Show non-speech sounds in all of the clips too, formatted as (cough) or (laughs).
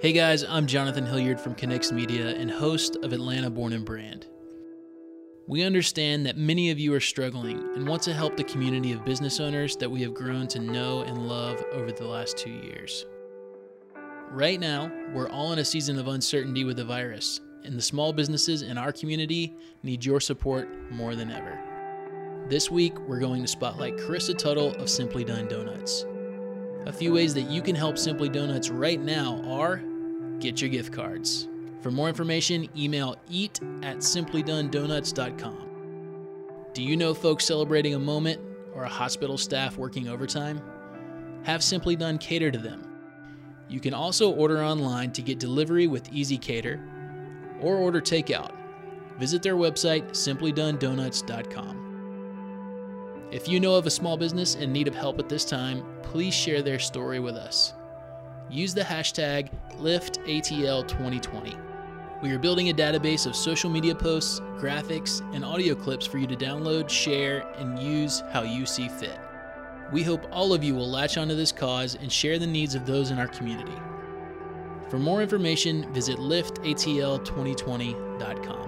Hey guys, I'm Jonathan Hilliard from Connects Media and host of Atlanta Born and Brand. We understand that many of you are struggling and want to help the community of business owners that we have grown to know and love over the last two years. Right now, we're all in a season of uncertainty with the virus, and the small businesses in our community need your support more than ever. This week, we're going to spotlight Carissa Tuttle of Simply Done Donuts. A few ways that you can help Simply Donuts right now are get your gift cards. For more information, email eat at simplydonedonuts.com. Do you know folks celebrating a moment or a hospital staff working overtime? Have Simply Done cater to them. You can also order online to get delivery with ezCater or order takeout. Visit their website, simplydonedonuts.com. If you know of a small business in need of help at this time, please share their story with us. Use the hashtag LiftATL2020. We are building a database of social media posts, graphics, and audio clips for you to download, share, and use how you see fit. We hope all of you will latch onto this cause and share the needs of those in our community. For more information, visit liftatl2020.com.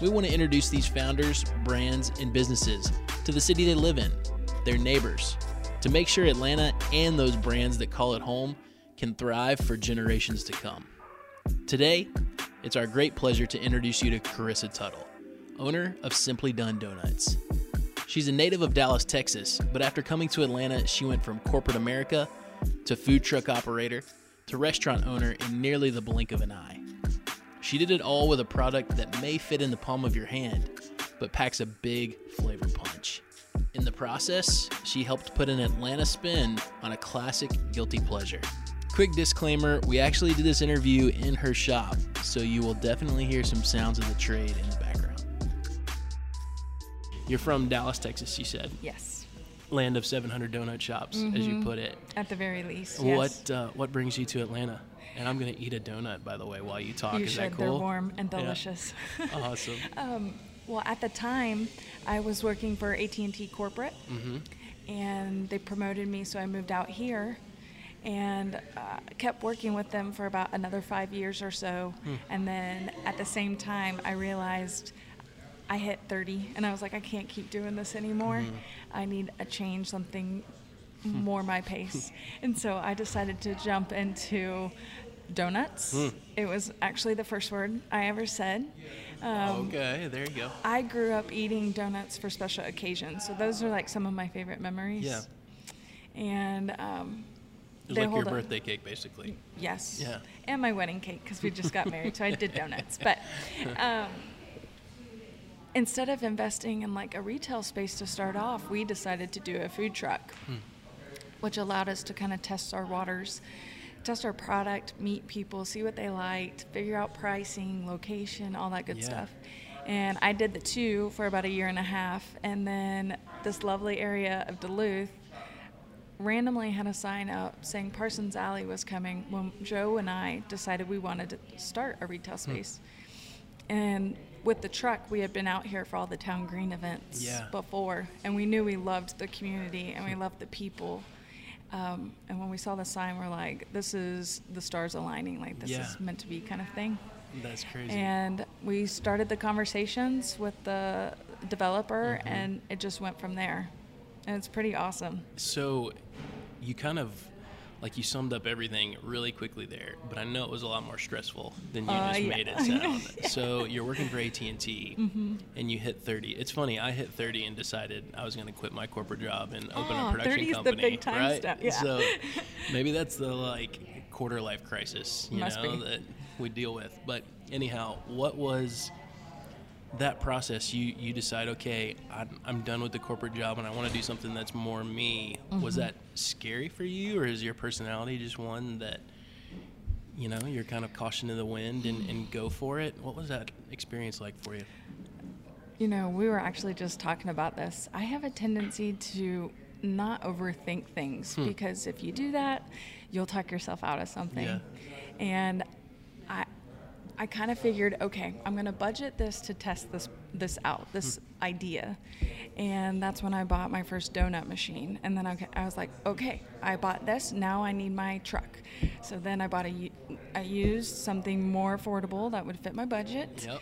we want to introduce these founders, brands, and businesses to the city they live in, their neighbors, to make sure Atlanta and those brands that call it home can thrive for generations to come. Today, it's our great pleasure to introduce you to Carissa Tuttle, owner of Simply Done Donuts. She's a native of Dallas, Texas, but after coming to Atlanta, she went from corporate America to food truck operator to restaurant owner in nearly the blink of an eye. She did it all with a product that may fit in the palm of your hand, but packs a big flavor punch. In the process, she helped put an Atlanta spin on a classic guilty pleasure. Quick disclaimer we actually did this interview in her shop, so you will definitely hear some sounds of the trade in the background. You're from Dallas, Texas, you said. Yes, Land of 700 donut shops, as you put it. at the very least. Yes. What uh, what brings you to Atlanta? And I'm gonna eat a donut, by the way, while you talk. You Is should. that cool? They're warm and Yeah. delicious. (laughs) Awesome. um, well, at the time, I was working for AT&T corporate, Mm-hmm. and they promoted me, so I moved out here, and uh, kept working with them for about another five years or so. Hmm. And then at the same time, I realized I hit 30, and I was like, I can't keep doing this anymore. Mm-hmm. I need a change, something. More my pace. (laughs) and so I decided to jump into donuts. Hmm. It was actually the first word I ever said. Um, okay, there you go. I grew up eating donuts for special occasions, so those are like some of my favorite memories. Yeah. And um, It was like your birthday cake, basically. Yes. Yeah. And my wedding cake because we just got married, so I did (laughs) donuts. But um, instead of investing in like a retail space to start off, we decided to do a food truck, Hmm. Which allowed us to kind of test our waters, test our product, meet people, see what they liked, figure out pricing, location, all that good Yeah. stuff. And I did the two for about a year and a half, and then this lovely area of Duluth randomly had a sign up saying Parsons Alley was coming when Joe and I decided we wanted to start a retail Hmm. space. And with the truck, we had been out here for all the town green events Yeah. before, and we knew we loved the community and we loved the people. Um, and when we saw the sign, we're like, "This is the stars aligning. Like this Yeah. is meant to be, kind of thing." That's crazy. And we started the conversations with the developer, Mm-hmm. and it just went from there. And it's pretty awesome. so, you kind of like you summed up everything really quickly there, but I know it was a lot more stressful than you Uh, just yeah. made it (laughs) sound. So you're working for AT and T, Mm-hmm. and you hit 30. It's funny. I hit 30 and decided I was going to quit my corporate job and open Oh, a production 30 is the company. big time right? step, yeah. So (laughs) maybe that's the like quarter life crisis, you Must know, be. that we deal with. But anyhow, what was that process, you you decide, okay, I'm, I'm done with the corporate job and I want to do something that's more me. Was Mm-hmm. that scary for you, or is your personality just one that you know you're kind of caution to the wind and, and go for it? What was that experience like for you? You know, we were actually just talking about this. I have a tendency to not overthink things Hmm. because if you do that, you'll talk yourself out of something. Yeah. And I kind of figured, okay, I'm going to budget this to test this this out, this Hmm. idea. And that's when I bought my first donut machine. And then I, I was like, okay, I bought this, now I need my truck. So then I bought a I used something more affordable that would fit my budget Yep.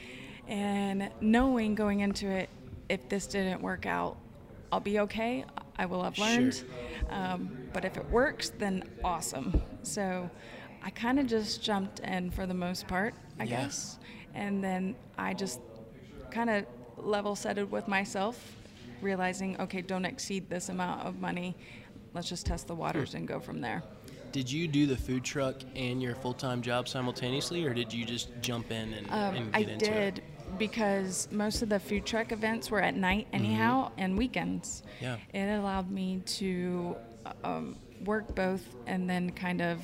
and knowing going into it if this didn't work out i'll be okay i will have learned Sure. um, but if it works then awesome so i kind of just jumped in for the most part i Yeah. guess and then i just kind of level setted with myself realizing okay don't exceed this amount of money let's just test the waters and go from there Did you do the food truck and your full time job simultaneously, or did you just jump in and, Um, and I get into did it? because most of the food truck events were at night anyhow and weekends. Mm-hmm. Yeah. It allowed me to um, work both and then kind of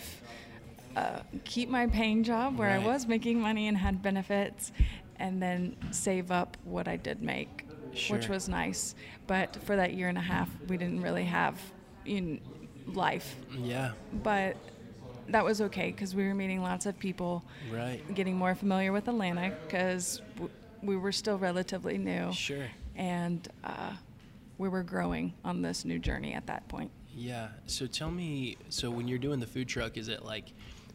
uh, keep my paying job where Right. I was making money and had benefits and then save up what I did make, which was nice. But for that year and a half, we didn't really have in life. Yeah. But that was okay because we were meeting lots of people Right. getting more familiar with Atlanta because w- we were still relatively new. Sure. And uh, we were growing on this new journey at that point. Yeah. So tell me, so when you're doing the food truck, is it like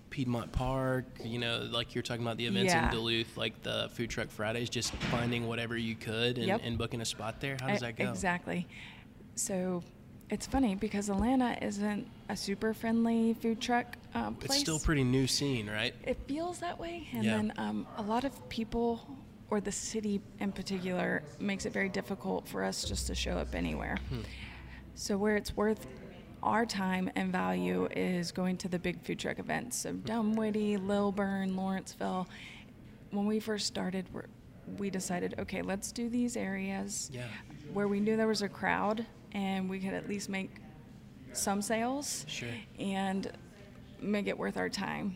Piedmont Park, you know, like you're talking about the events Yeah. in Duluth, like the Food Truck Fridays, just finding whatever you could and, Yep. and booking a spot there? How does that go? Exactly. So it's funny because Atlanta isn't a super friendly food truck uh, place. It's still pretty new scene, right? It feels that way. And Yeah. then um, a lot of people, or the city in particular, makes it very difficult for us just to show up anywhere. Hmm. So, where it's worth our time and value is going to the big food truck events. So, Dunwoody, Lilburn, Lawrenceville. When we first started, we decided, okay, let's do these areas Yeah. where we knew there was a crowd and we could at least make some sales Sure. and make it worth our time.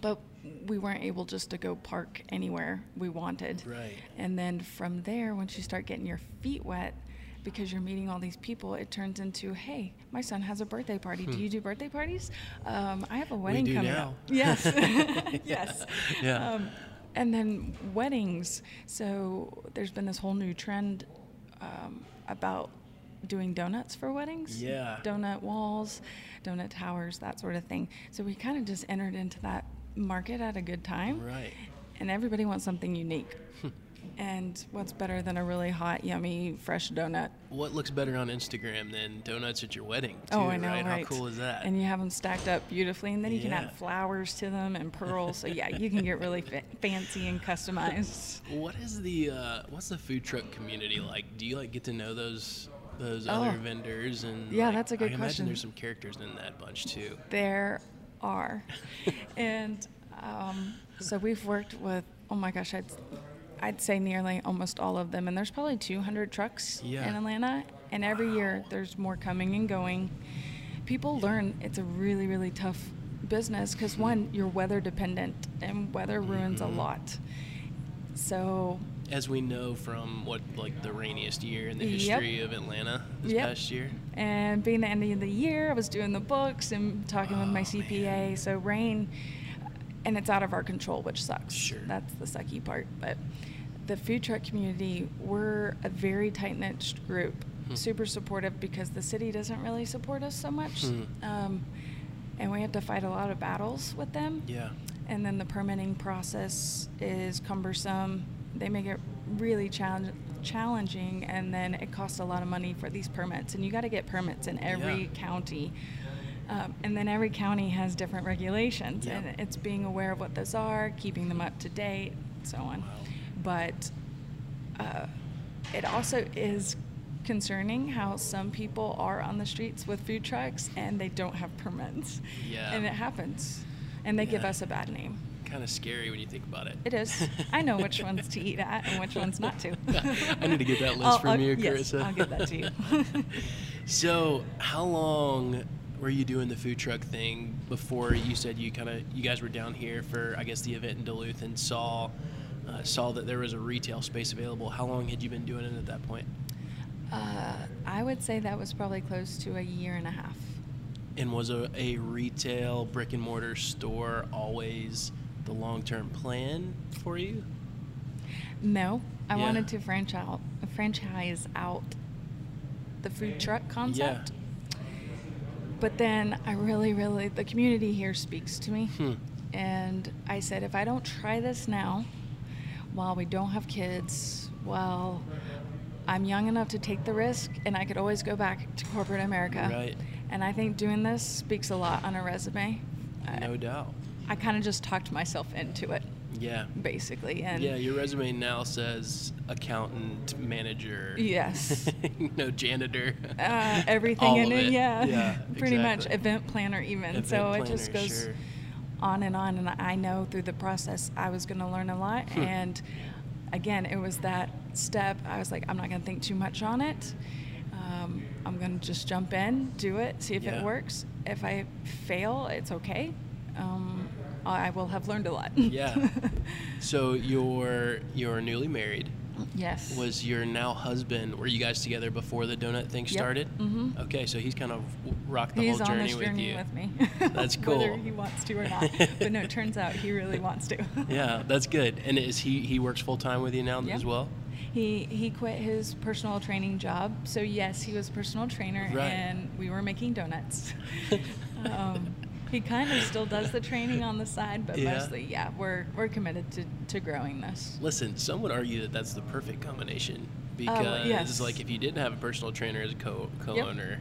But we weren't able just to go park anywhere we wanted. Right. And then from there, once you start getting your feet wet, because you're meeting all these people, it turns into, hey, my son has a birthday party. Do you do birthday parties? Um, I have a wedding Hmm. do coming now. up. Yes. (laughs) (laughs) yes. Yeah. Um, and then weddings. So there's been this whole new trend um, about doing donuts for weddings. Yeah. Donut walls, donut towers, that sort of thing. So we kind of just entered into that market at a good time. Right. And everybody wants something unique. And what's better than a really hot, yummy, fresh donut? What looks better on Instagram than donuts at your wedding? Too, oh, I know, right? right? How cool is that? And you have them stacked up beautifully, and then you can add flowers to them and pearls. so yeah, you can get really fa- (laughs) fancy and customized. What is the uh, what's the food truck community like? Do you like get to know those those Oh. other vendors and Yeah, like, that's a good I imagine question. there's some characters in that bunch too. There are, (laughs) and um, so we've worked with. Oh my gosh, I'd I'd say nearly almost all of them, and there's probably 200 trucks Yeah. in Atlanta, and every year there's more coming and going. People learn it's a really really tough business because one, you're weather dependent, and weather ruins a mm-hmm. lot. So As we know from what like the rainiest year in the Yep. history of Atlanta this Yep. past year. And being the end of the year, I was doing the books and talking with my Oh, CPA. So rain, and it's out of our control, which sucks. Sure. That's the sucky part. But the food truck community, we're a very tight knit group, Hmm. super supportive because the city doesn't really support us so much. Hmm. Um, and we have to fight a lot of battles with them. Yeah. And then the permitting process is cumbersome. They make it really challenge, challenging, and then it costs a lot of money for these permits. And you got to get permits in every Yeah. county. Um, and then every county has different regulations, Yeah. and it's being aware of what those are, keeping them up to date, so on. Wow. But uh, it also is concerning how some people are on the streets with food trucks and they don't have permits. Yeah. And it happens. And they give us a bad name. kind of scary when you think about it. It is. I know which (laughs) ones to eat at and which ones not to. (laughs) I need to get that (laughs) list I'll- from I'll- you, yes, Carissa. I'll give that to you. So, how long were you doing the food truck thing before you said you kind of you guys were down here for I guess the event in Duluth and saw uh, saw that there was a retail space available? How long had you been doing it at that point? uh, I would say that was probably close to a year and a half. And was a, a retail brick and mortar store always the long term plan for you? No, I Yeah. wanted to franchise franchise out the food truck concept. But then I really, really, the community here speaks to me. Hmm. And I said, if I don't try this now, while we don't have kids, while I'm young enough to take the risk, and I could always go back to corporate America. Right. And I think doing this speaks a lot on a resume. I, No doubt. I kind of just talked myself into it, Yeah. basically. And Yeah, your resume now says accountant, manager. Yes. (laughs) no janitor. uh, everything All in of it, yeah. Yeah. (laughs) Pretty much event planner, even. Event so it just goes sure. on and on. And I know through the process I was going to learn a lot. Hmm. and again, it was that step. I was like, I'm not going to think too much on it. Um, I'm going to just jump in, do it, see if Yeah. it works. If I fail, it's okay. I will have learned a lot. Yeah. (laughs) So you're you're newly married. yes. Was your now husband? Were you guys together before the donut thing Yep. started? Mhm. Okay, so he's kind of rocked the He's whole on journey this with journey you. with me. (laughs) That's cool. Whether he wants to or not. (laughs) but no, it turns out he really wants to. Yeah, that's good. And is he he works full time with you now Yeah. as well? He he quit his personal training job. So yes, he was a personal trainer, Right. and we were making donuts. um, he kind of still does the training on the side, but Yeah. mostly, yeah, we're we're committed to, to growing this. Listen, some would argue that that's the perfect combination because, Oh, yes. like, if you didn't have a personal trainer as a co co-owner,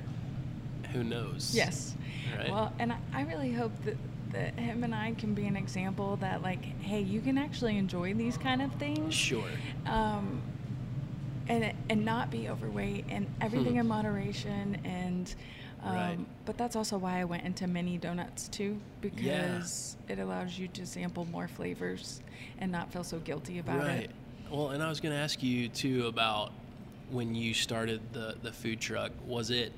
who knows? Yes. Right. Well, and I, I really hope that that him and I can be an example that like, hey, you can actually enjoy these kind of things. Sure. um, and and not be overweight and everything Hmm. in moderation and um, Right. but that's also why I went into mini donuts too because it allows you to sample more flavors and not feel so guilty about it. right. it. Well, and I was going to ask you too about when you started the the food truck. Was it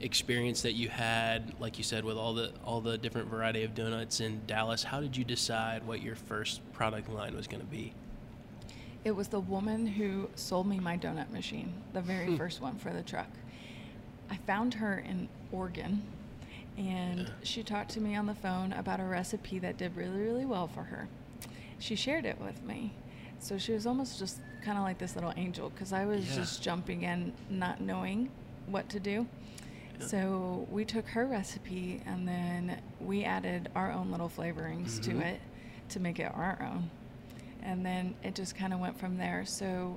experience that you had, like you said, with all the all the different variety of donuts in Dallas? How did you decide what your first product line was going to be? It was the woman who sold me my donut machine, the very Hmm. first one for the truck. Found her in Oregon, and she talked to me on the phone about a recipe that did really, really well for her. She shared it with me. So she was almost just kind of like this little angel because I was Yeah. just jumping in, not knowing what to do. Yeah. So we took her recipe and then we added our own little flavorings Mhm. to it to make it our own. And then it just kind of went from there. So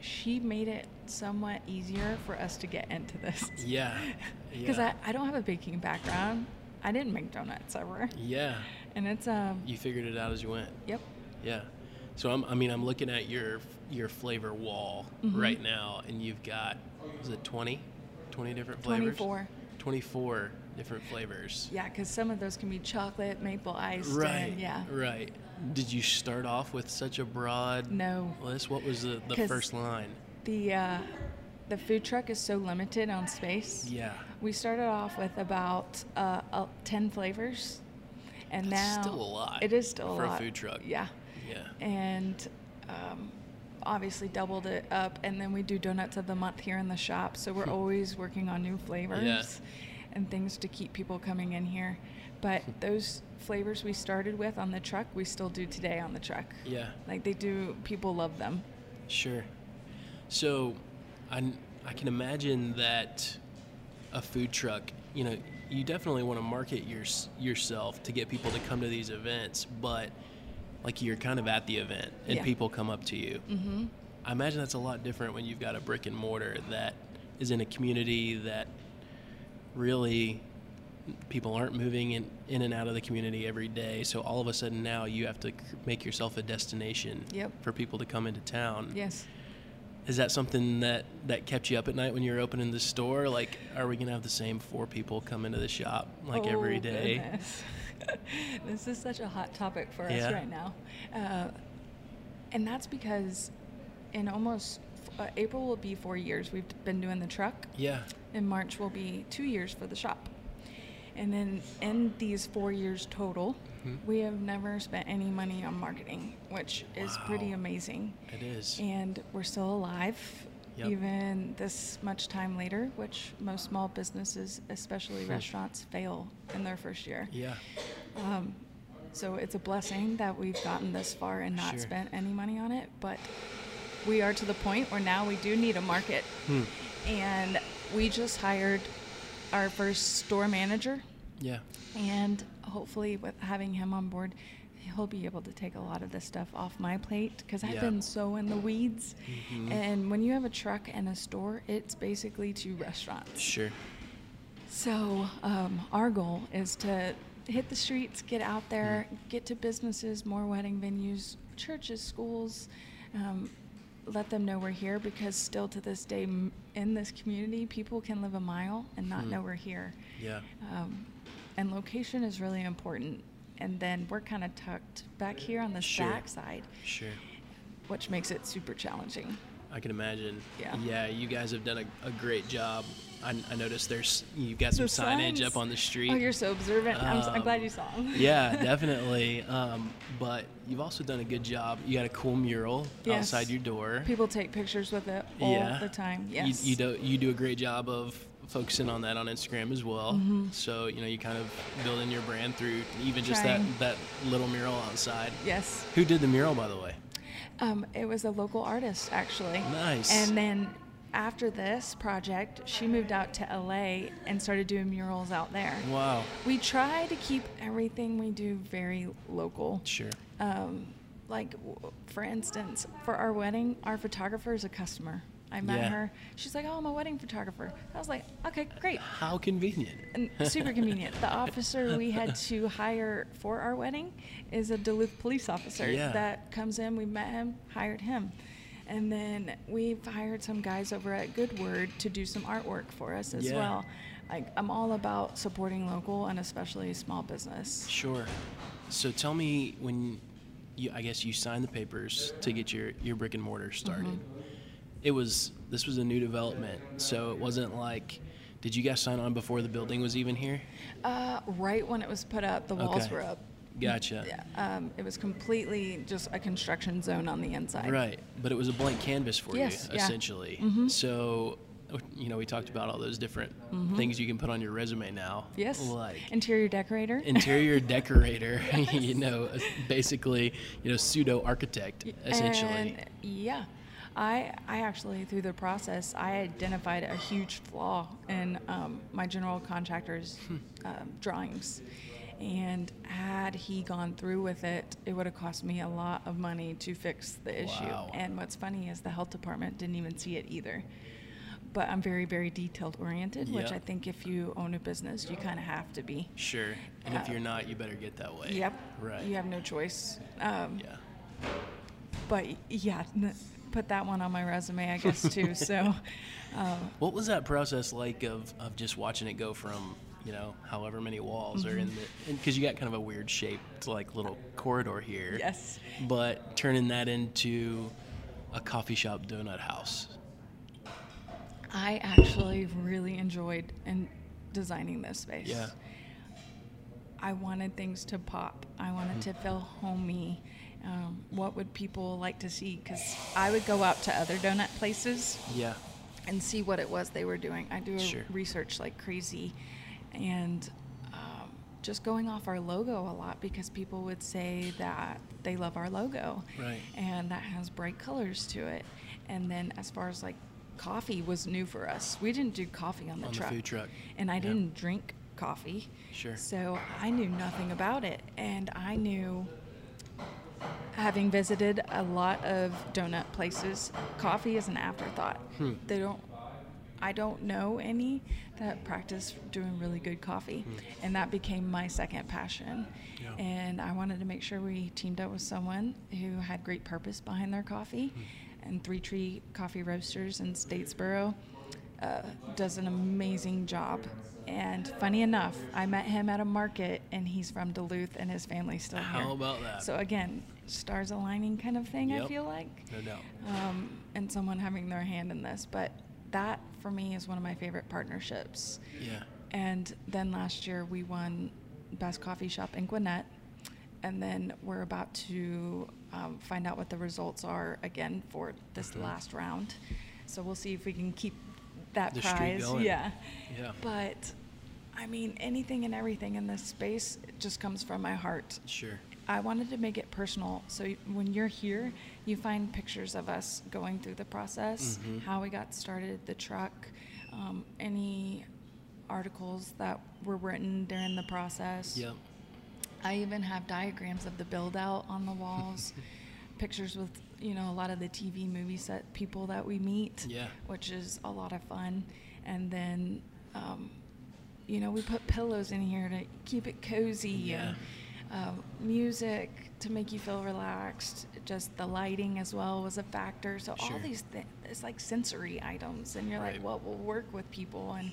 she made it somewhat easier for us to get into this. Yeah. (laughs) Because yeah. I, I don't have a baking background. I didn't make donuts ever. Yeah. (laughs) And it's, um, You figured it out as you went. yep. Yeah. So I'm, I mean, I'm looking at your your flavor wall Mhm. right now, and you've got is it 20, 20 different flavors? 24. 24 different flavors. Yeah, because some of those can be chocolate, maple iced, Right. and yeah. Right. Did you start off with such a broad No. list? What was the, the first line? The, uh, the food truck is so limited on space. Yeah. We started off with about uh, uh, 10 flavors. And That's now still a lot It is still for a a food truck. Yeah. Yeah. and um, obviously doubled it up. And then we do donuts of the month here in the shop, so we're (laughs) always working on new flavors and things to keep people coming in here. But (laughs) those flavors we started with on the truck, we still do today on the truck. Yeah. Like they do, people love them. Sure. So, I, I can imagine that a food truck, you know, you definitely want to market your, yourself to get people to come to these events, but like you're kind of at the event and Yeah. people come up to you. Mm-hmm. I imagine that's a lot different when you've got a brick and mortar that is in a community that really people aren't moving in, in and out of the community every day. So all of a sudden now you have to make yourself a destination Yep. for people to come into town. Yes. Is that something that, that kept you up at night when you were opening the store? Like, are we going to have the same four people come into the shop like every Oh, day? goodness. (laughs) this is such a hot topic for Yeah. us right now. Uh, and that's because in almost uh, April will be four years we've been doing the truck. Yeah. In March will be two years for the shop. And then in these four years total, Mhm. we have never spent any money on marketing, which is pretty amazing. It is. And we're still alive, Yep. even this much time later, which most small businesses, especially Hmm. restaurants, fail in their first year. Yeah. Um, so it's a blessing that we've gotten this far and not Sure. spent any money on it. But we are to the point where now we do need a market. Hmm. And we just hired our first store manager. Yeah. And hopefully, with having him on board, he'll be able to take a lot of this stuff off my plate because I've Yeah. been so in the weeds. Mhm. And when you have a truck and a store, it's basically two restaurants. Sure. So, um, our goal is to hit the streets, get out there, Mm. get to businesses, more wedding venues, churches, schools, um, let them know we're here because still to this day m- in this community, people can live a mile and not Hmm. know we're here. Yeah. Um, and location is really important. And then we're kind of tucked back here on the Sure. back side, Sure. which makes it super challenging. I can imagine. Yeah. Yeah, you guys have done a, a great job. I, I noticed there's you've got some signage signs- up on the street. Oh, you're so observant. I'm, s- I'm glad Um, you saw 'em. (laughs) yeah, definitely. Um, but you've also done a good job. You got a cool mural Yes. outside your door. People take pictures with it all yeah. the time. You- Yes. You, do you do a great job of focusing on that on Instagram as well. Mhm. So you know you kind of building your brand through even just that that little mural outside. Yes. Who did the mural, by the way? Um, it was a local artist, actually. Nice. And then after this project, she moved out to LA and started doing murals out there. Wow. We try to keep everything we do very local. Sure. Um, like, w- for instance, for our wedding, our photographer is a customer. I met Yeah. her. She's like, "Oh, I'm a wedding photographer." I was like, "Okay, great." How convenient. And super convenient. The officer we had (laughs) to hire for our wedding is a Duluth police officer Yeah. that comes in. We met him, hired him. And then we've hired some guys over at Good Word to do some artwork for us as Yeah. well. Like I'm all about supporting local and especially small business. Sure. So tell me when you I guess you signed the papers to get your, your brick and mortar started. Mm-hmm. It was this was a new development, so it wasn't like did you guys sign on before the building was even here? Uh, right when it was put up, the walls Okay. were up. Gotcha. Yeah, um, it was completely just a construction zone on the inside. Right, but it was a blank canvas for Yes, you yeah. essentially. Mhm. So you know, we talked about all those different things you can put on your resume now. Mm-hmm. Yes. Like Interior decorator. interior (laughs) decorator, (laughs) you know, basically, you know, pseudo architect essentially. And, yeah. I, I actually, through the process, I identified a huge flaw in um, my general contractor's Hmm. um, drawings. And had he gone through with it, it would have cost me a lot of money to fix the issue. Wow. And what's funny is the health department didn't even see it either. But I'm very, very detailed oriented, which I think if you own a business, you kind of have to be. Sure. And if Uh, you're not, you better get that way. Yep. Right. You have no choice. Um, Yeah. but yeah, put that one on my resume, I guess too. so, (laughs) um, What was that process like of, of just watching it go from, you know, however many walls are in Mm-hmm. the, because you got kind of a weird shape, it's like little corridor here. yes, But turning that into a coffee shop donut house. I actually really enjoyed in designing this space. Yeah. I wanted things to pop. I wanted to feel homey. Um, what would people like to see? Because I would go out to other donut places Yeah. and see what it was they were doing. I do Sure. research like crazy, and um, just going off our logo a lot because people would say that they love our logo, Right. and that has bright colors to it. And then as far as like coffee was new for us, we didn't do coffee on the On the truck, food truck. and I Yeah. didn't drink coffee, Sure. so I knew nothing about it, and I knew having visited a lot of donut places, coffee is an afterthought. Hmm. They don't. I don't know any that practice doing really good coffee, and that became my second passion. Yeah. And I wanted to make sure we teamed up with someone who had great purpose behind their coffee. Hmm. And Three Tree Coffee Roasters in Statesboro uh, does an amazing job. And funny enough, I met him at a market, and he's from Duluth, and his family's still How here. about that? So again, stars aligning kind of thing. I feel like, no doubt. um, and someone having their hand in this. But that for me is one of my favorite partnerships. Yeah. And then last year we won Best Coffee Shop in Gwinnett. And then we're about to um, find out what the results are again for this Mhm. last round. So we'll see if we can keep that The prize. Yeah. Yeah. But I mean, anything and everything in this space just comes from my heart. Sure. I wanted to make it personal. So when you're here, you find pictures of us going through the process, Mhm. how we got started, the truck, um, any articles that were written during the process. Yep. I even have diagrams of the build out on the walls, (laughs) pictures with, you know, a lot of the TV movie set people that we meet, Yeah. which is a lot of fun. And then, um, you know, we put pillows in here to keep it cozy Yeah. and um, music to make you feel relaxed. Just the lighting as well was a factor. So Sure. all these things, it's like sensory items, and you're Right. like, what will work with people? And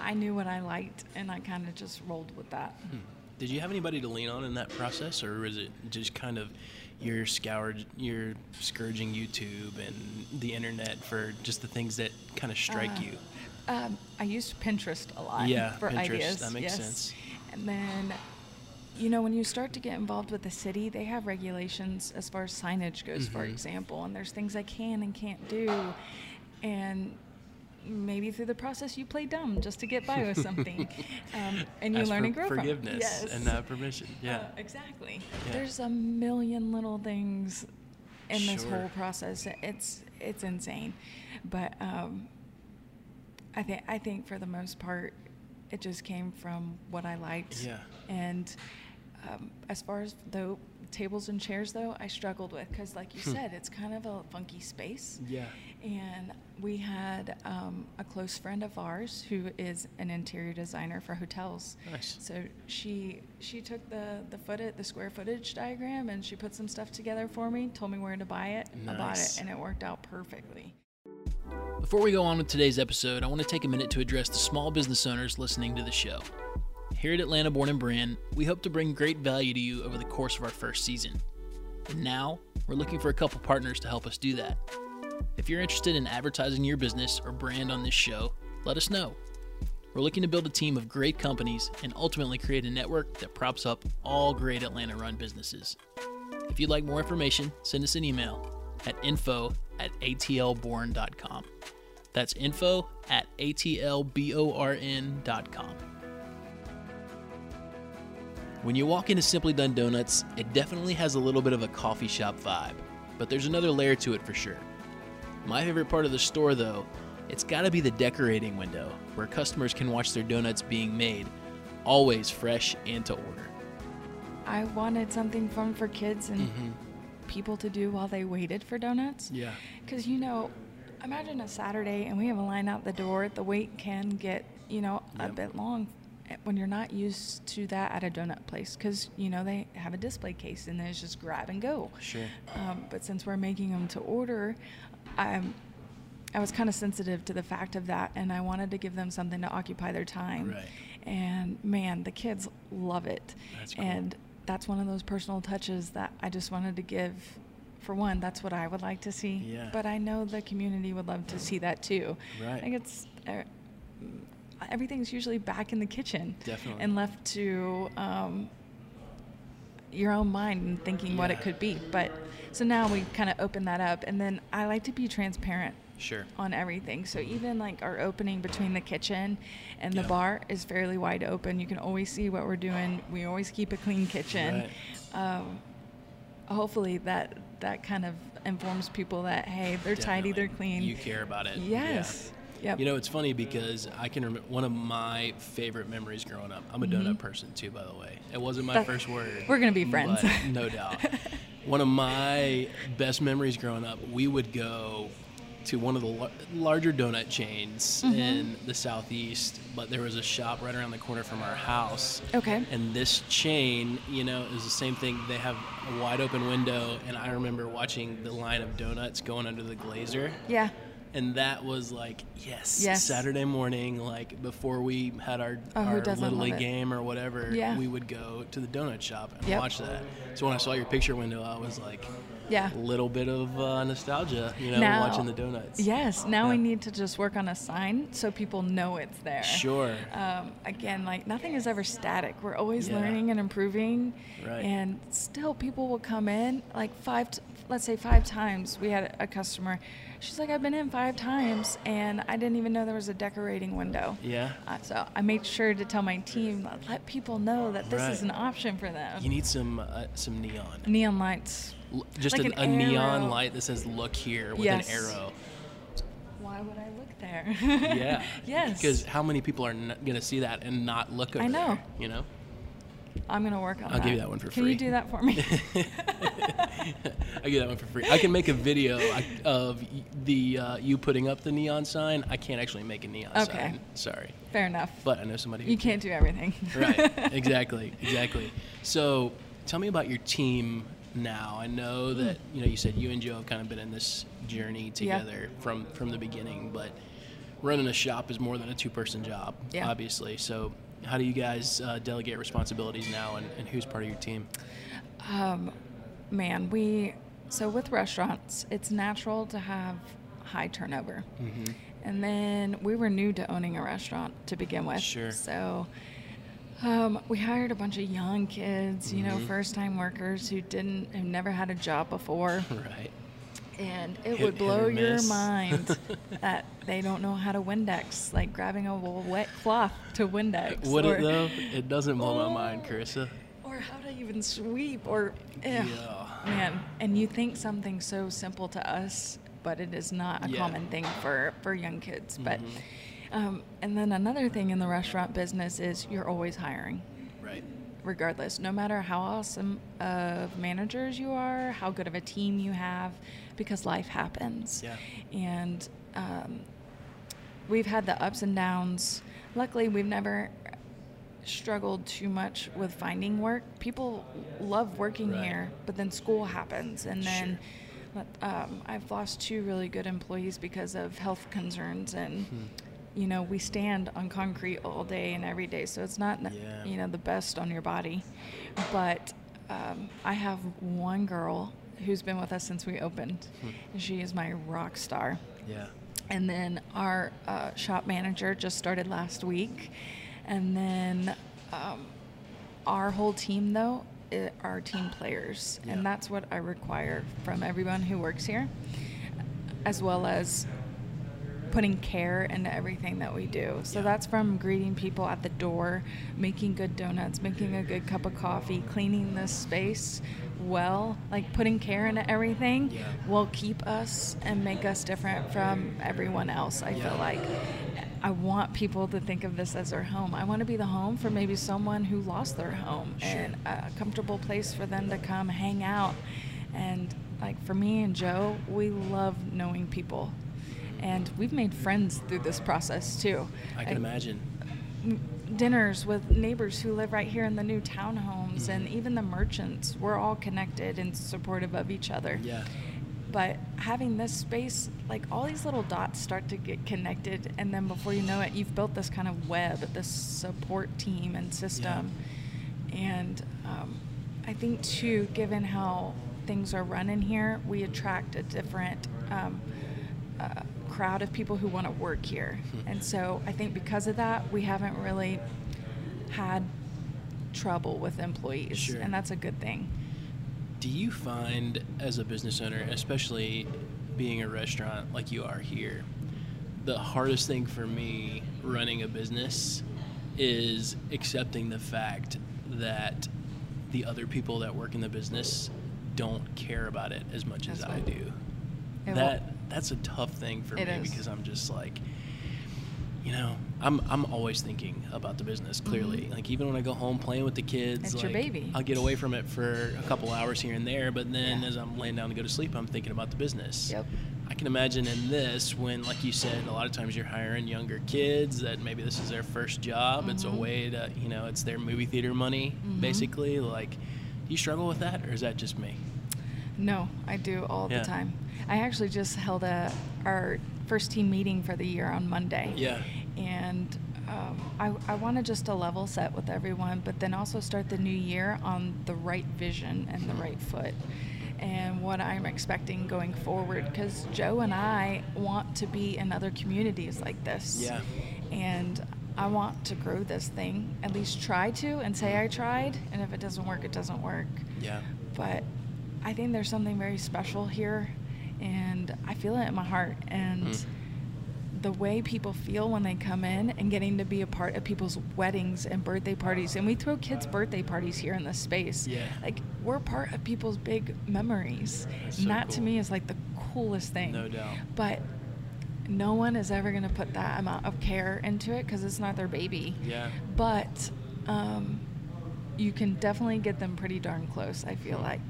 I knew what I liked, and I kind of just rolled with that. Hmm. Did you have anybody to lean on in that process, or was it just kind of you're scoured, you're scourging YouTube and the internet for just the things that kind of strike Uh, you? Um, I used Pinterest a lot Yeah, for Pinterest, ideas. that makes yes. sense. And then, you know, when you start to get involved with the city, they have regulations as far as signage goes, for Mhm. example, and there's things I can and can't do. And maybe through the process you play dumb just to get by with something. (laughs) um, and you Ask learn for and grow from forgiveness Yes. and not permission. Yeah. Uh, exactly. Yeah. There's a million little things in this whole process. It's it's insane, but um, I think I think for the most part, it just came from what I liked. Yeah. And um, as far as the tables and chairs, though, I struggled with because, like you Hmm. said, it's kind of a funky space. Yeah. And we had um, a close friend of ours who is an interior designer for hotels. Nice. So she she took the the footage, the square footage diagram, and she put some stuff together for me. Told me where to buy it. Nice. I bought it, and it worked out perfectly. Before we go on with today's episode, I want to take a minute to address the small business owners listening to the show. Here at Atlanta Born and Brand, we hope to bring great value to you over the course of our first season. And now, we're looking for a couple partners to help us do that. If you're interested in advertising your business or brand on this show, let us know. We're looking to build a team of great companies and ultimately create a network that props up all great Atlanta run businesses. If you'd like more information, send us an email at info at atlborn.com. That's info at atlborn.com. When you walk into Simply Done Donuts, it definitely has a little bit of a coffee shop vibe, but there's another layer to it for sure. My favorite part of the store, though, it's gotta be the decorating window, where customers can watch their donuts being made, always fresh and to order. I wanted something fun for kids and Mm-hmm. people to do while they waited for donuts. Yeah. Because, you know, imagine a Saturday and we have a line out the door. The wait can get, you know, a Yep. bit long when you're not used to that at a donut place. Because, you know, they have a display case and then it's just grab and go. Sure. Um, but since we're making them to order, I'm, I was kind of sensitive to the fact of that, and I wanted to give them something to occupy their time. Right. And man, the kids love it. That's cool. And that's one of those personal touches that I just wanted to give. For one, that's what I would like to see. Yeah. But I know the community would love to see that too. Right. I think it's. Uh, everything's usually back in the kitchen Definitely. and left to um, your own mind and thinking what it could be. But so now we kind of open that up, and then I like to be transparent Sure. on everything. So even like our opening between the kitchen and Yeah. the bar is fairly wide open. You can always see what we're doing. We always keep a clean kitchen. Um, hopefully that that kind of informs people that hey, they're tidy, they're clean. You care about it. Yeah. Yep. You know, it's funny because I can remember one of my favorite memories growing up. I'm a donut person too, by the way. It wasn't my first word. we're gonna be friends. no doubt. one of my best memories growing up, we would go to one of the lar- larger donut chains Mm-hmm. in the southeast, but there was a shop right around the corner from our house. Okay. And this chain, you know, is the same thing. They have a wide open window, and I remember watching the line of donuts going under the glazer yeah. And that was like yes, Yes. Saturday morning, like before we had our Oh, our little league game or whatever. Yeah. we would go to the donut shop and Yep. watch that. So when I saw your picture window, I was like, Yeah. a little bit of uh, nostalgia, you know, Now- watching the donuts. Yes. Now we need to just work on a sign so people know it's there. Sure. Um, again, like nothing is ever static. We're always Yeah. learning and improving. Right. And still, people will come in like five, t- let's say five times. We had a customer. She's like, I've been in five times, and I didn't even know there was a decorating window. Yeah. Uh, so I made sure to tell my team, let people know that this is an option for them. You need some uh, some neon. Neon lights. L- Just Like an a neon light that says "Look here" with Yes. an arrow. Why would I look there? Yeah. (laughs) yes. Because how many people are n- going to see that and not look over I know. there, You know. I'm gonna work on I'll that. give you that one for Can free. Can you do that for me? (laughs) I get that one for free. I can make a video of the uh, you putting up the neon sign. I can't actually make a neon Okay. sign. Sorry, Fair enough. but I know somebody. Who You can't do everything. right. (laughs) Exactly. Exactly. So, tell me about your team now. I know Hmm. that you know you said you and Joe have kind of been in this journey Yeah. together from from the beginning, but running a shop is more than a two-person job, Yeah. obviously. So, how do you guys uh, delegate responsibilities now, and, and who's part of your team? Um, man, we so with restaurants, it's natural to have high turnover. Mm-hmm. And then we were new to owning a restaurant to begin with. Sure. So um, we hired a bunch of young kids, you know, Mhm. first time workers who didn't, who never had a job before. (laughs) Right. And it Hit- would blow your mind (laughs) that they don't know how to Windex, like grabbing a wet cloth to Windex. Would or, it though? It doesn't blow my Oh. mind, Carissa. Or how to even sweep, or eh, Yeah. man. And you think something so simple to us, but it is not a Yeah. common thing for for young kids. But Mhm. um, and then another thing in the restaurant business is you're always hiring Right. regardless, no matter how awesome of managers you are, how good of a team you have, because life happens. Yeah. And um, we've had the ups and downs. Luckily, we've never struggled too much with finding work. People love working Right. here, but then school happens, and then. Sure. Um, I've lost two really good employees because of health concerns, and Hmm. you know we stand on concrete all day and every day, so it's not Yeah. you know the best on your body. But um, I have one girl who's been with us since we opened. Hmm. She is my rock star. Yeah. And then our uh, shop manager just started last week. And then um, our whole team, though, are team players. Yeah. And that's what I require from everyone who works here, as well as putting care into everything that we do. So Yeah. that's from greeting people at the door, making good donuts, making a good cup of coffee, cleaning this space well, like putting care into everything Yeah. will keep us and make us different from everyone else. I Yeah. feel like I want people to think of this as their home. I want to be the home for maybe someone who lost their home Sure. and a comfortable place for them to come hang out. And like for me and Joe, we love knowing people. And we've made friends through this process too. I can Like, imagine. dinners with neighbors who live right here in the new townhomes and Mhm. even the merchants. We're all connected and supportive of each other. Yeah. But having this space, like all these little dots start to get connected, and then before you know it, you've built this kind of web, this support team and system. And um, I think, too, given how things are running here, we attract a different um, uh, crowd of people who want to work here. Hmm. and so I think because of that, we haven't really had trouble with employees. Sure. And that's a good thing. Do you find, as a business owner, especially being a restaurant like you are here, the hardest thing for me running a business is accepting the fact that the other people that work in the business don't care about it as much as As I do. That that's a tough thing for It me is. because I'm just like, you know, I'm I'm always thinking about the business. Clearly, Mhm. like even when I go home playing with the kids, It's your baby. I'll get away from it for a couple hours here and there, but then Yeah. as I'm laying down to go to sleep, I'm thinking about the business. Yep. I can imagine in this when, like you said, a lot of times you're hiring younger kids that maybe this is their first job. It's a Mhm. way to, you know, it's their movie theater money, Mhm. basically. Like, do you struggle with that, or is that just me? No, I do all Yeah. the time. I actually just held a our first team meeting for the year on Monday. Yeah. And um, I, I want to just a level set with everyone, but then also start the new year on the right vision and the right foot and what I'm expecting going forward. Because Joe and I want to be in other communities like this. Yeah. And I want to grow this thing, at least try to, and say I tried. And if it doesn't work, it doesn't work. Yeah. But I think there's something very special here, and I feel it in my heart. And Mm. the way people feel when they come in and getting to be a part of people's weddings and birthday parties, and we throw kids' birthday parties here in this space. Yeah. Like we're part of people's big memories, That's and so that to me is like the coolest thing. No doubt. But no one is ever going to put that amount of care into it because it's not their baby. Yeah. But um, you can definitely get them pretty darn close, I feel like.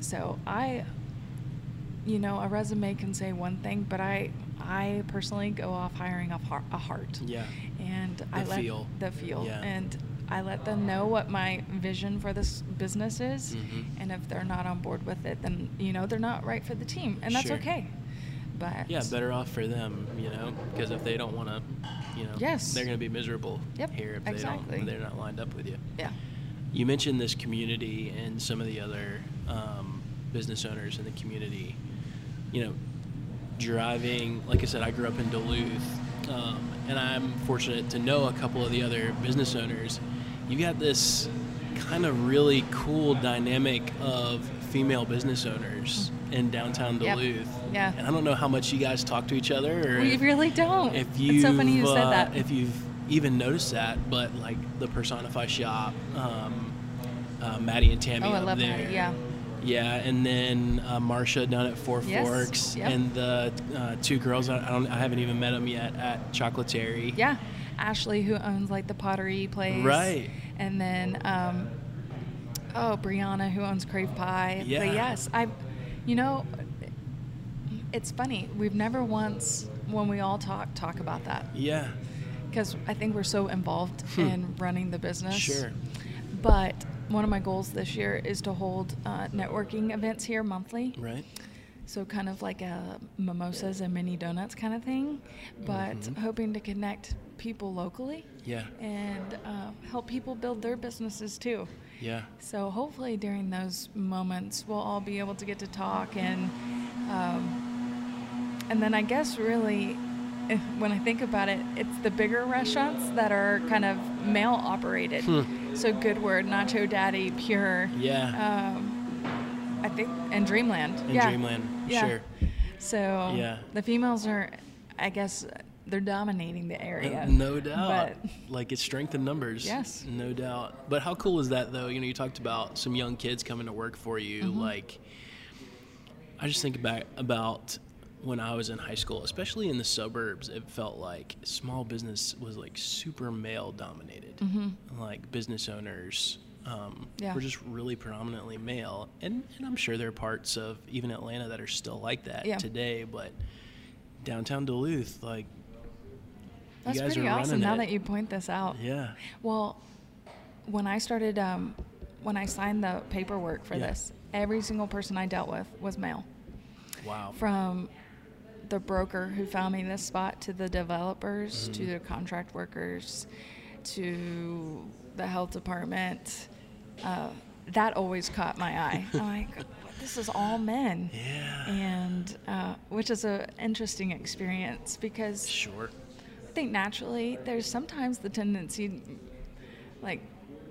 So I, you know, a resume can say one thing, but I, I personally go off hiring off a heart. Yeah. And I let feel. the feel, Yeah. and I let them know what my vision for this business is, Mhm. and if they're not on board with it, then you know they're not right for the team, and that's Sure. okay. But Yeah, better off for them, you know, because if they don't want to, you know, Yes. they're going to be miserable Yep, here if they exactly. don't, they're not lined up with you. Yeah. You mentioned this community and some of the other um, business owners in the community. You know, driving, like I said, I grew up in Duluth, um, and I'm fortunate to know a couple of the other business owners. You got this kind of really cool dynamic of female business owners in downtown Yep. Duluth. Yeah. And I don't know how much you guys talk to each other, or We if- really don't. if you it's so funny you said that. if you've even noticed that, but like the Personify shop, um, uh, Maddie and Tammy Oh, I love there. Maddie, yeah. Yeah, and then uh, Marsha down at Four Yes, Forks, yep. and the uh, two girls I, don't I haven't even met them yet at Chocolatieri. Yeah, Ashley, who owns like the pottery place. Right. And then, um, oh, Brianna, who owns Crave Pie. Yeah. But yes, I, you know, it's funny. We've never once, when we all talk, talk about that Yeah. because I think we're so involved in running the business. Sure. But one of my goals this year is to hold uh, networking events here monthly. Right. So kind of like a mimosas and mini donuts kind of thing, but Mhm. hoping to connect people locally Yeah. and uh, help people build their businesses too. Yeah. So hopefully during those moments we'll all be able to get to talk and um, and then I guess really (laughs) when I think about it, it's the bigger restaurants that are kind of male operated. Hmm. So Good Word, Nacho Daddy, Pure. Yeah. Um, I think and Dreamland. In yeah. Dreamland, Yeah. sure. So Yeah. the females are, I guess, they're dominating the Uh, area. No doubt. But like it's strength in numbers. Yes. No doubt. But how cool is that though? You know, you talked about some young kids coming to work for you. Mm-hmm. Like I just think back about when I was in high school, especially in the suburbs, it felt like small business was like super male dominated. Like business owners um, Mm-hmm. Yeah. were just really predominantly male. And, and I'm sure there are parts of even Atlanta that are still like that Yeah. today. But downtown Duluth, like, That's you guys pretty awesome. Now it. that you point this out. Yeah. Well, when I started, um, when I signed the paperwork for Yeah. this, every single person I dealt with was male. Wow. From the broker who found me this spot to the developers to Mm-hmm. the contract workers to the health department. Uh, that always caught my eye. (laughs) I'm like, this is all men. yeah. And uh, which is an interesting experience because Sure. I think naturally there's sometimes the tendency like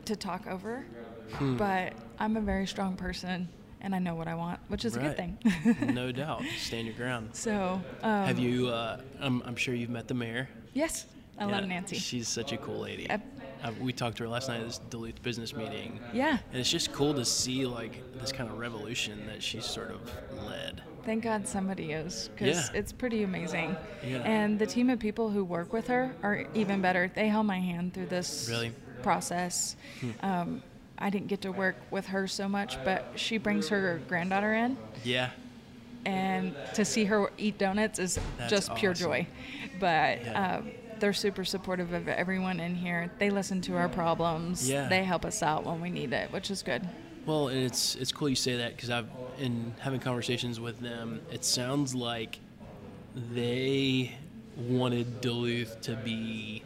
to talk over, Hmm. but I'm a very strong person and I know what I want, which is a good thing. (laughs) no (laughs) doubt. Stand your ground. So, um, Have you? Uh, I'm, I'm sure you've met the mayor. Yes, I Yeah, love Nancy. She's such a cool lady. Yep. Uh, we talked to her last night at this Duluth business meeting. yeah, And it's just cool to see like this kind of revolution that she's sort of led. thank God somebody is because Yeah. it's pretty amazing. Yeah. And the team of people who work with her are even better. They held my hand through this Really? Hmm. process. Um, I didn't get to work with her so much, but she brings her granddaughter in. Yeah. and to see her eat donuts is That's just pure awesome. joy. But Yeah. uh, they're super supportive of everyone in here. They listen to our problems. Yeah. They help us out when we need it, which is good. Well, and it's it's cool you say that because I've in having conversations with them. It sounds like they wanted Duluth to be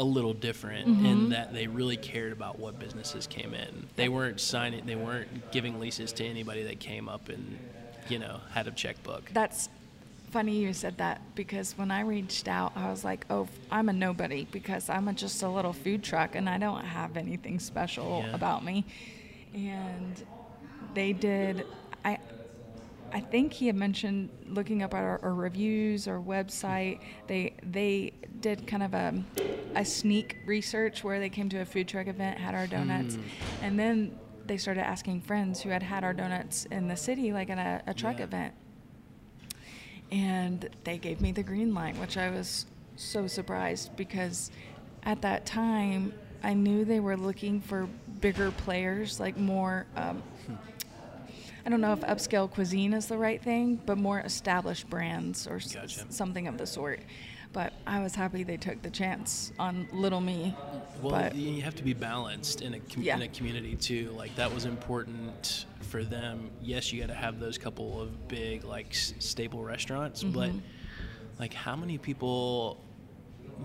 a little different Mm-hmm. in that they really cared about what businesses came in. They weren't signing, they weren't giving leases to anybody that came up and, you know, had a checkbook. That's funny you said that because when I reached out, I was like, oh, I'm a nobody because I'm a, just a little food truck and I don't have anything special Yeah. about me. And they did, I, I think he had mentioned looking up our, our reviews or website. They they did kind of a, a sneak research where they came to a food truck event, had our donuts, Hmm. and then they started asking friends who had had our donuts in the city, like at a, a truck Yeah. event. And they gave me the green light, which I was so surprised because at that time I knew they were looking for bigger players, like more. Um, I don't know if upscale cuisine is the right thing, but more established brands or s- something of the sort. But I was happy they took the chance on little me. Well, but you have to be balanced in a com- Yeah. in a community too. Like that was important for them. Yes, you got to have those couple of big like s- staple restaurants, but Mm-hmm. like how many people,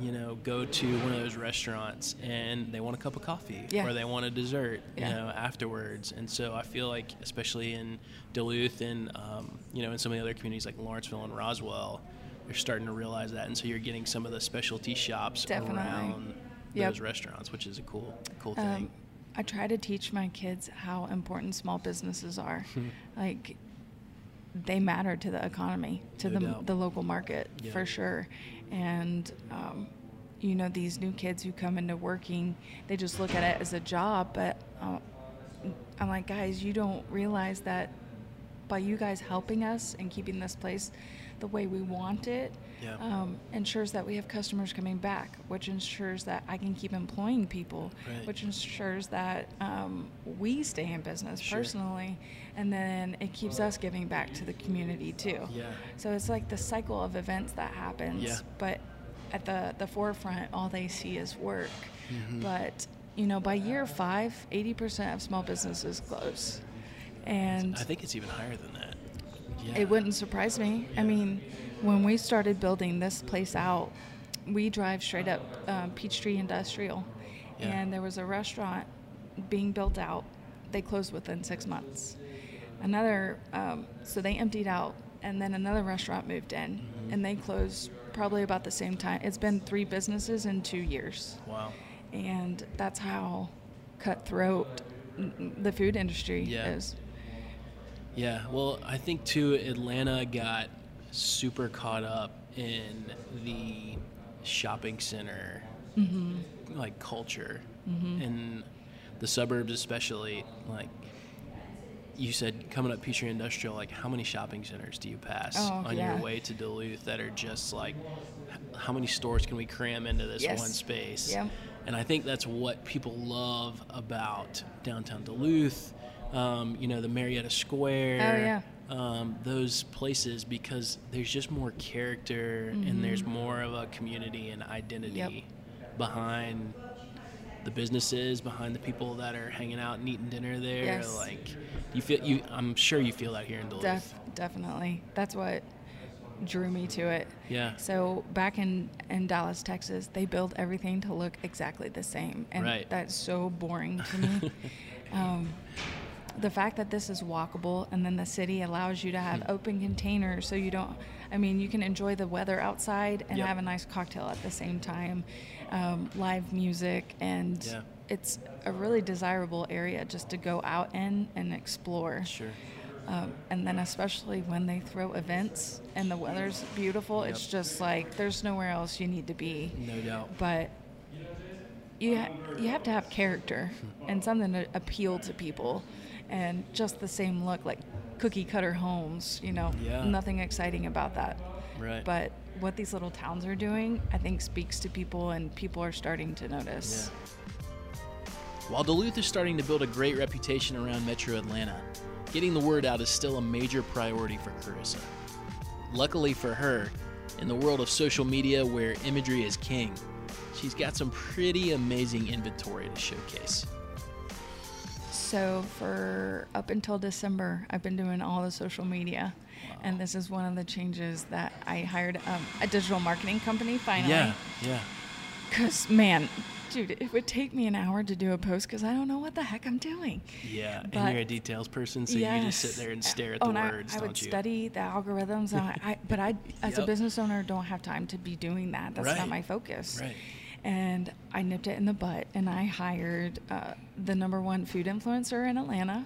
you know, go to one of those restaurants and they want a cup of coffee Yeah. or they want a dessert, Yeah. you know, afterwards. And so I feel like, especially in Duluth and um, you know, in some of the other communities like Lawrenceville and Roswell. They're starting to realize that, and so you're getting some of the specialty shops Definitely. around Yep. those restaurants, which is a cool, cool thing. Um, I try to teach my kids how important small businesses are. (laughs) Like, they matter to the economy, to No the, doubt. the local market, Yeah. for sure. And, um, you know, these new kids who come into working, they just look at it as a job. But uh, I'm like, guys, you don't realize that by you guys helping us and keeping this place the way we want it, Yeah. um, ensures that we have customers coming back, which ensures that I can keep employing people, Right. which ensures that um, we stay in business Sure. personally, and then it keeps us giving back to the community too. Yeah. So it's like the cycle of events that happens, Yeah. but at the the forefront, all they see is work. Mm-hmm. But you know, by year five, 80% of small businesses close, and I think it's even higher than that. Yeah. it wouldn't surprise me. I mean, when we started building this place out, we drive straight up um, Peachtree Industrial, Yeah. and there was a restaurant being built out. They closed within six months. Another, um, so they emptied out, and then another restaurant moved in, Mm-hmm. and they closed probably about the same time. It's been three businesses in two years, Wow. and that's how cutthroat the food industry Yeah. is. Yeah. Well, I think too, Atlanta got super caught up in the shopping center Mm-hmm. like culture in the suburbs, especially. Like you said, coming up Peachtree Industrial, like how many shopping centers do you pass Oh, on yeah. your way to Duluth that are just like, how many stores can we cram into this Yes. one space? Yep. And I think that's what people love about downtown Duluth. Um, you know, the Marietta Square. Oh, yeah. Um, those places because there's just more character and there's more of a community and identity Mm-hmm. Yep. behind the businesses, behind the people that are hanging out and eating dinner there. Yes. Like you feel you I'm sure you feel that here in Duluth. Def- definitely. That's what drew me to it. Yeah. So back in, in Dallas, Texas, they build everything to look exactly the same. And Right. that's so boring to me. (laughs) um, the fact that this is walkable and then the city allows you to have Hmm. open containers so you don't, I mean, you can enjoy the weather outside and Yep. have a nice cocktail at the same time, um, live music, and Yeah. it's a really desirable area just to go out in and explore. Sure. Um, and then especially when they throw events and the weather's beautiful, it's just like there's nowhere else you need to be. No doubt. But you ha- you have to have character Hmm. and something to appeal to people, and just the same look like cookie cutter homes. You know, Yeah. nothing exciting about that. Right. But what these little towns are doing, I think, speaks to people, and people are starting to notice. While Duluth is starting to build a great reputation around Metro Atlanta, getting the word out is still a major priority for Carissa. Luckily for her, in the world of social media where imagery is king, she's got some pretty amazing inventory to showcase. So for up until December, I've been doing all the social media. And this is one of the changes that I hired um, a digital marketing company finally. Yeah, yeah. Because, man, dude, it would take me an hour to do a post because I don't know what the heck I'm doing. Yeah, and But- you're a details person, so you just sit there and stare at Oh, the and I- words, I, don't would you? study the algorithms, and I, I, but I, as a (laughs) business owner, don't have time to be doing that. That's Right. not my focus. Right. And I nipped it in the butt, and I hired uh, the number one food influencer in Atlanta,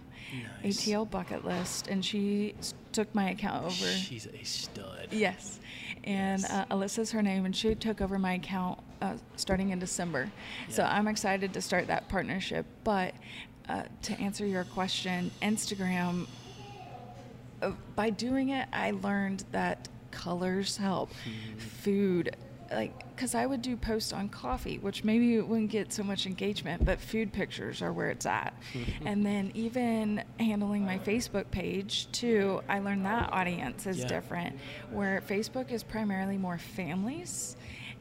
Nice. ATL Bucket List, and she took my account over. She's a stud. Yes. And Yes. uh, Alyssa's her name, and she took over my account uh, starting in December. So I'm excited to start that partnership. But uh, to answer your question, Instagram, uh, by doing it, I learned that colors help, food. Like, because I would do posts on coffee, which maybe it wouldn't get so much engagement, but food pictures are where it's at. (laughs) and then even handling my Facebook page too, I learned that audience is Yeah. different. Where Facebook is primarily more families,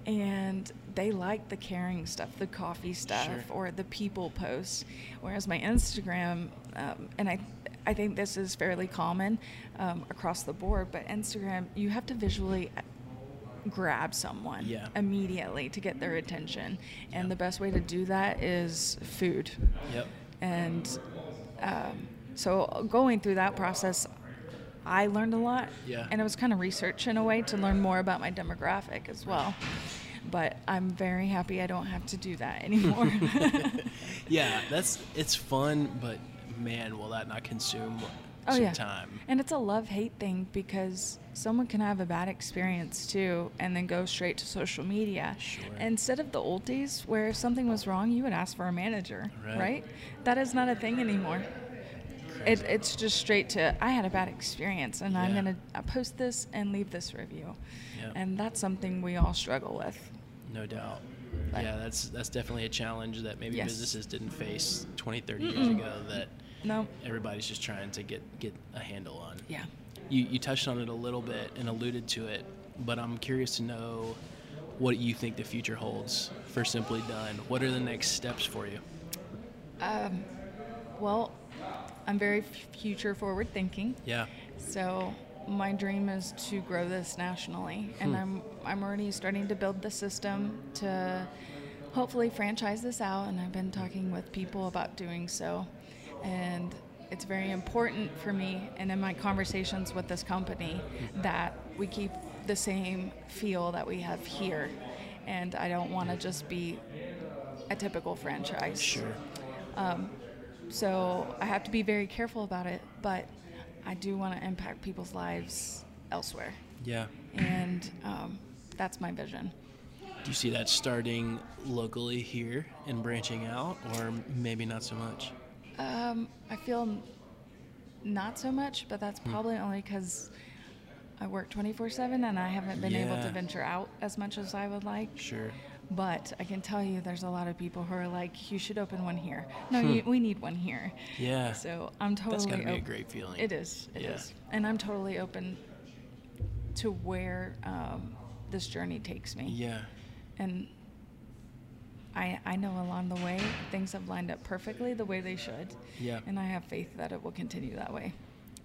and they like the caring stuff, the coffee stuff, Sure. or the people posts. Whereas my Instagram, um, and I, I think this is fairly common um, across the board, but Instagram, you have to visually grab someone Yeah. immediately to get their attention, and the best way to do that is food. Yep. And um, so going through that process, I learned a lot. Yeah. And it was kind of research in a way to learn more about my demographic as well. But I'm very happy I don't have to do that (laughs) anymore. (laughs) Yeah, that's it's fun, but man, will that not consume oh yeah. time? And it's a love hate thing because someone can have a bad experience too and then go straight to social media. Sure. Instead of the old days where if something was wrong, you would ask for a manager, Right. right? That is not a thing anymore. It, it's just straight to I had a bad experience and I'm going to uh, post this and leave this review. Yeah. And that's something we all struggle with. No doubt. But- yeah, that's that's definitely a challenge that maybe Yes. businesses didn't face 20, 30 years ago that No. everybody's just trying to get get a handle on. Yeah. You you touched on it a little bit and alluded to it, but I'm curious to know what you think the future holds for Simply Done. What are the next steps for you? Um, well, I'm very future forward thinking. Yeah. So my dream is to grow this nationally, and I'm I'm already starting to build the system to hopefully franchise this out. And I've been talking with people about doing so, and it's very important for me and in my conversations with this company that we keep the same feel that we have here, and I don't want to just be a typical franchise. Sure. So I have to be very careful about it, but I do want to impact people's lives elsewhere. Yeah. And um, that's my vision. Do you see that starting locally here and branching out, or maybe not so much? Um, I feel not so much, but that's Hmm. probably only because I work 24 7 and I haven't been able to venture out as much as I would like. Sure. But I can tell you there's a lot of people who are like, you should open one here. No, you, we need one here. Hmm. Yeah. So I'm totally That's got to be a great feeling. It is. It is, Yeah. And I'm totally open to where um, this journey takes me. Yeah. And I, I know along the way things have lined up perfectly the way they should. Yeah. And I have faith that it will continue that way.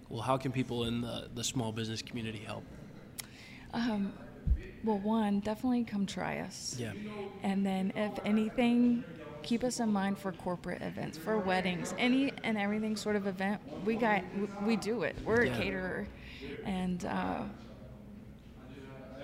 Well, how can people in the, the small business community help? Um, well, one, definitely come try us. Yeah. And then, if anything, keep us in mind for corporate events, for weddings, any and everything sort of event. We got, we do it. We're Yeah. a caterer, and uh,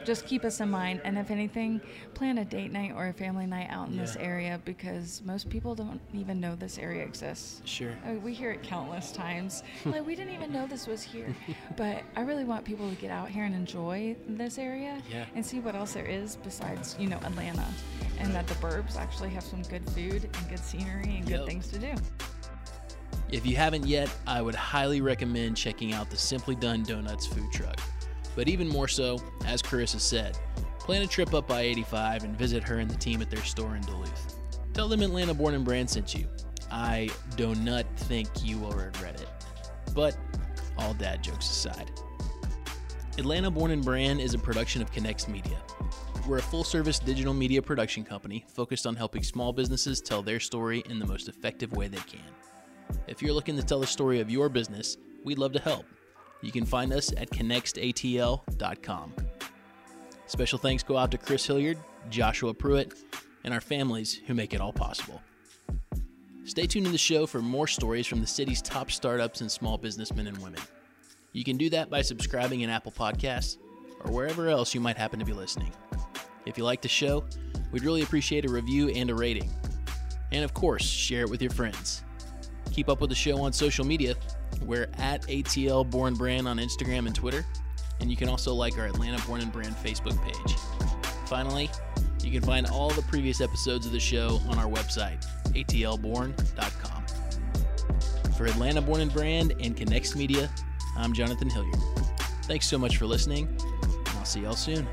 just keep us in mind. And if anything, plan a date night or a family night out in this area because most people don't even know this area exists. Sure. I mean, we hear it countless times. (laughs) like we didn't even know this was here. (laughs) but I really want people to get out here and enjoy this area Yeah. and see what else there is besides, you know, Atlanta. And that the burbs actually have some good food and good scenery and good Yep. things to do. If you haven't yet, I would highly recommend checking out the Simply Done Donuts food truck. But even more so, as Carissa said, plan a trip up I 85 and visit her and the team at their store in Duluth. Tell them Atlanta Born and Brand sent you. I do not think you will regret it. But all dad jokes aside. Atlanta Born and Brand is a production of Connects Media. We're a full service digital media production company focused on helping small businesses tell their story in the most effective way they can. If you're looking to tell the story of your business, we'd love to help. You can find us at connectatl.com. Special thanks go out to Chris Hilliard, Joshua Pruitt, and our families who make it all possible. Stay tuned to the show for more stories from the city's top startups and small businessmen and women. You can do that by subscribing in Apple Podcasts or wherever else you might happen to be listening. If you like the show, we'd really appreciate a review and a rating. And of course, share it with your friends. Keep up with the show on social media. We're at ATL Born Brand on Instagram and Twitter, and you can also like our Atlanta Born and Brand Facebook page. Finally, you can find all the previous episodes of the show on our website, atlborn.com. For Atlanta Born and Brand and Connext Media, I'm Jonathan Hilliard. Thanks so much for listening, and I'll see y'all soon.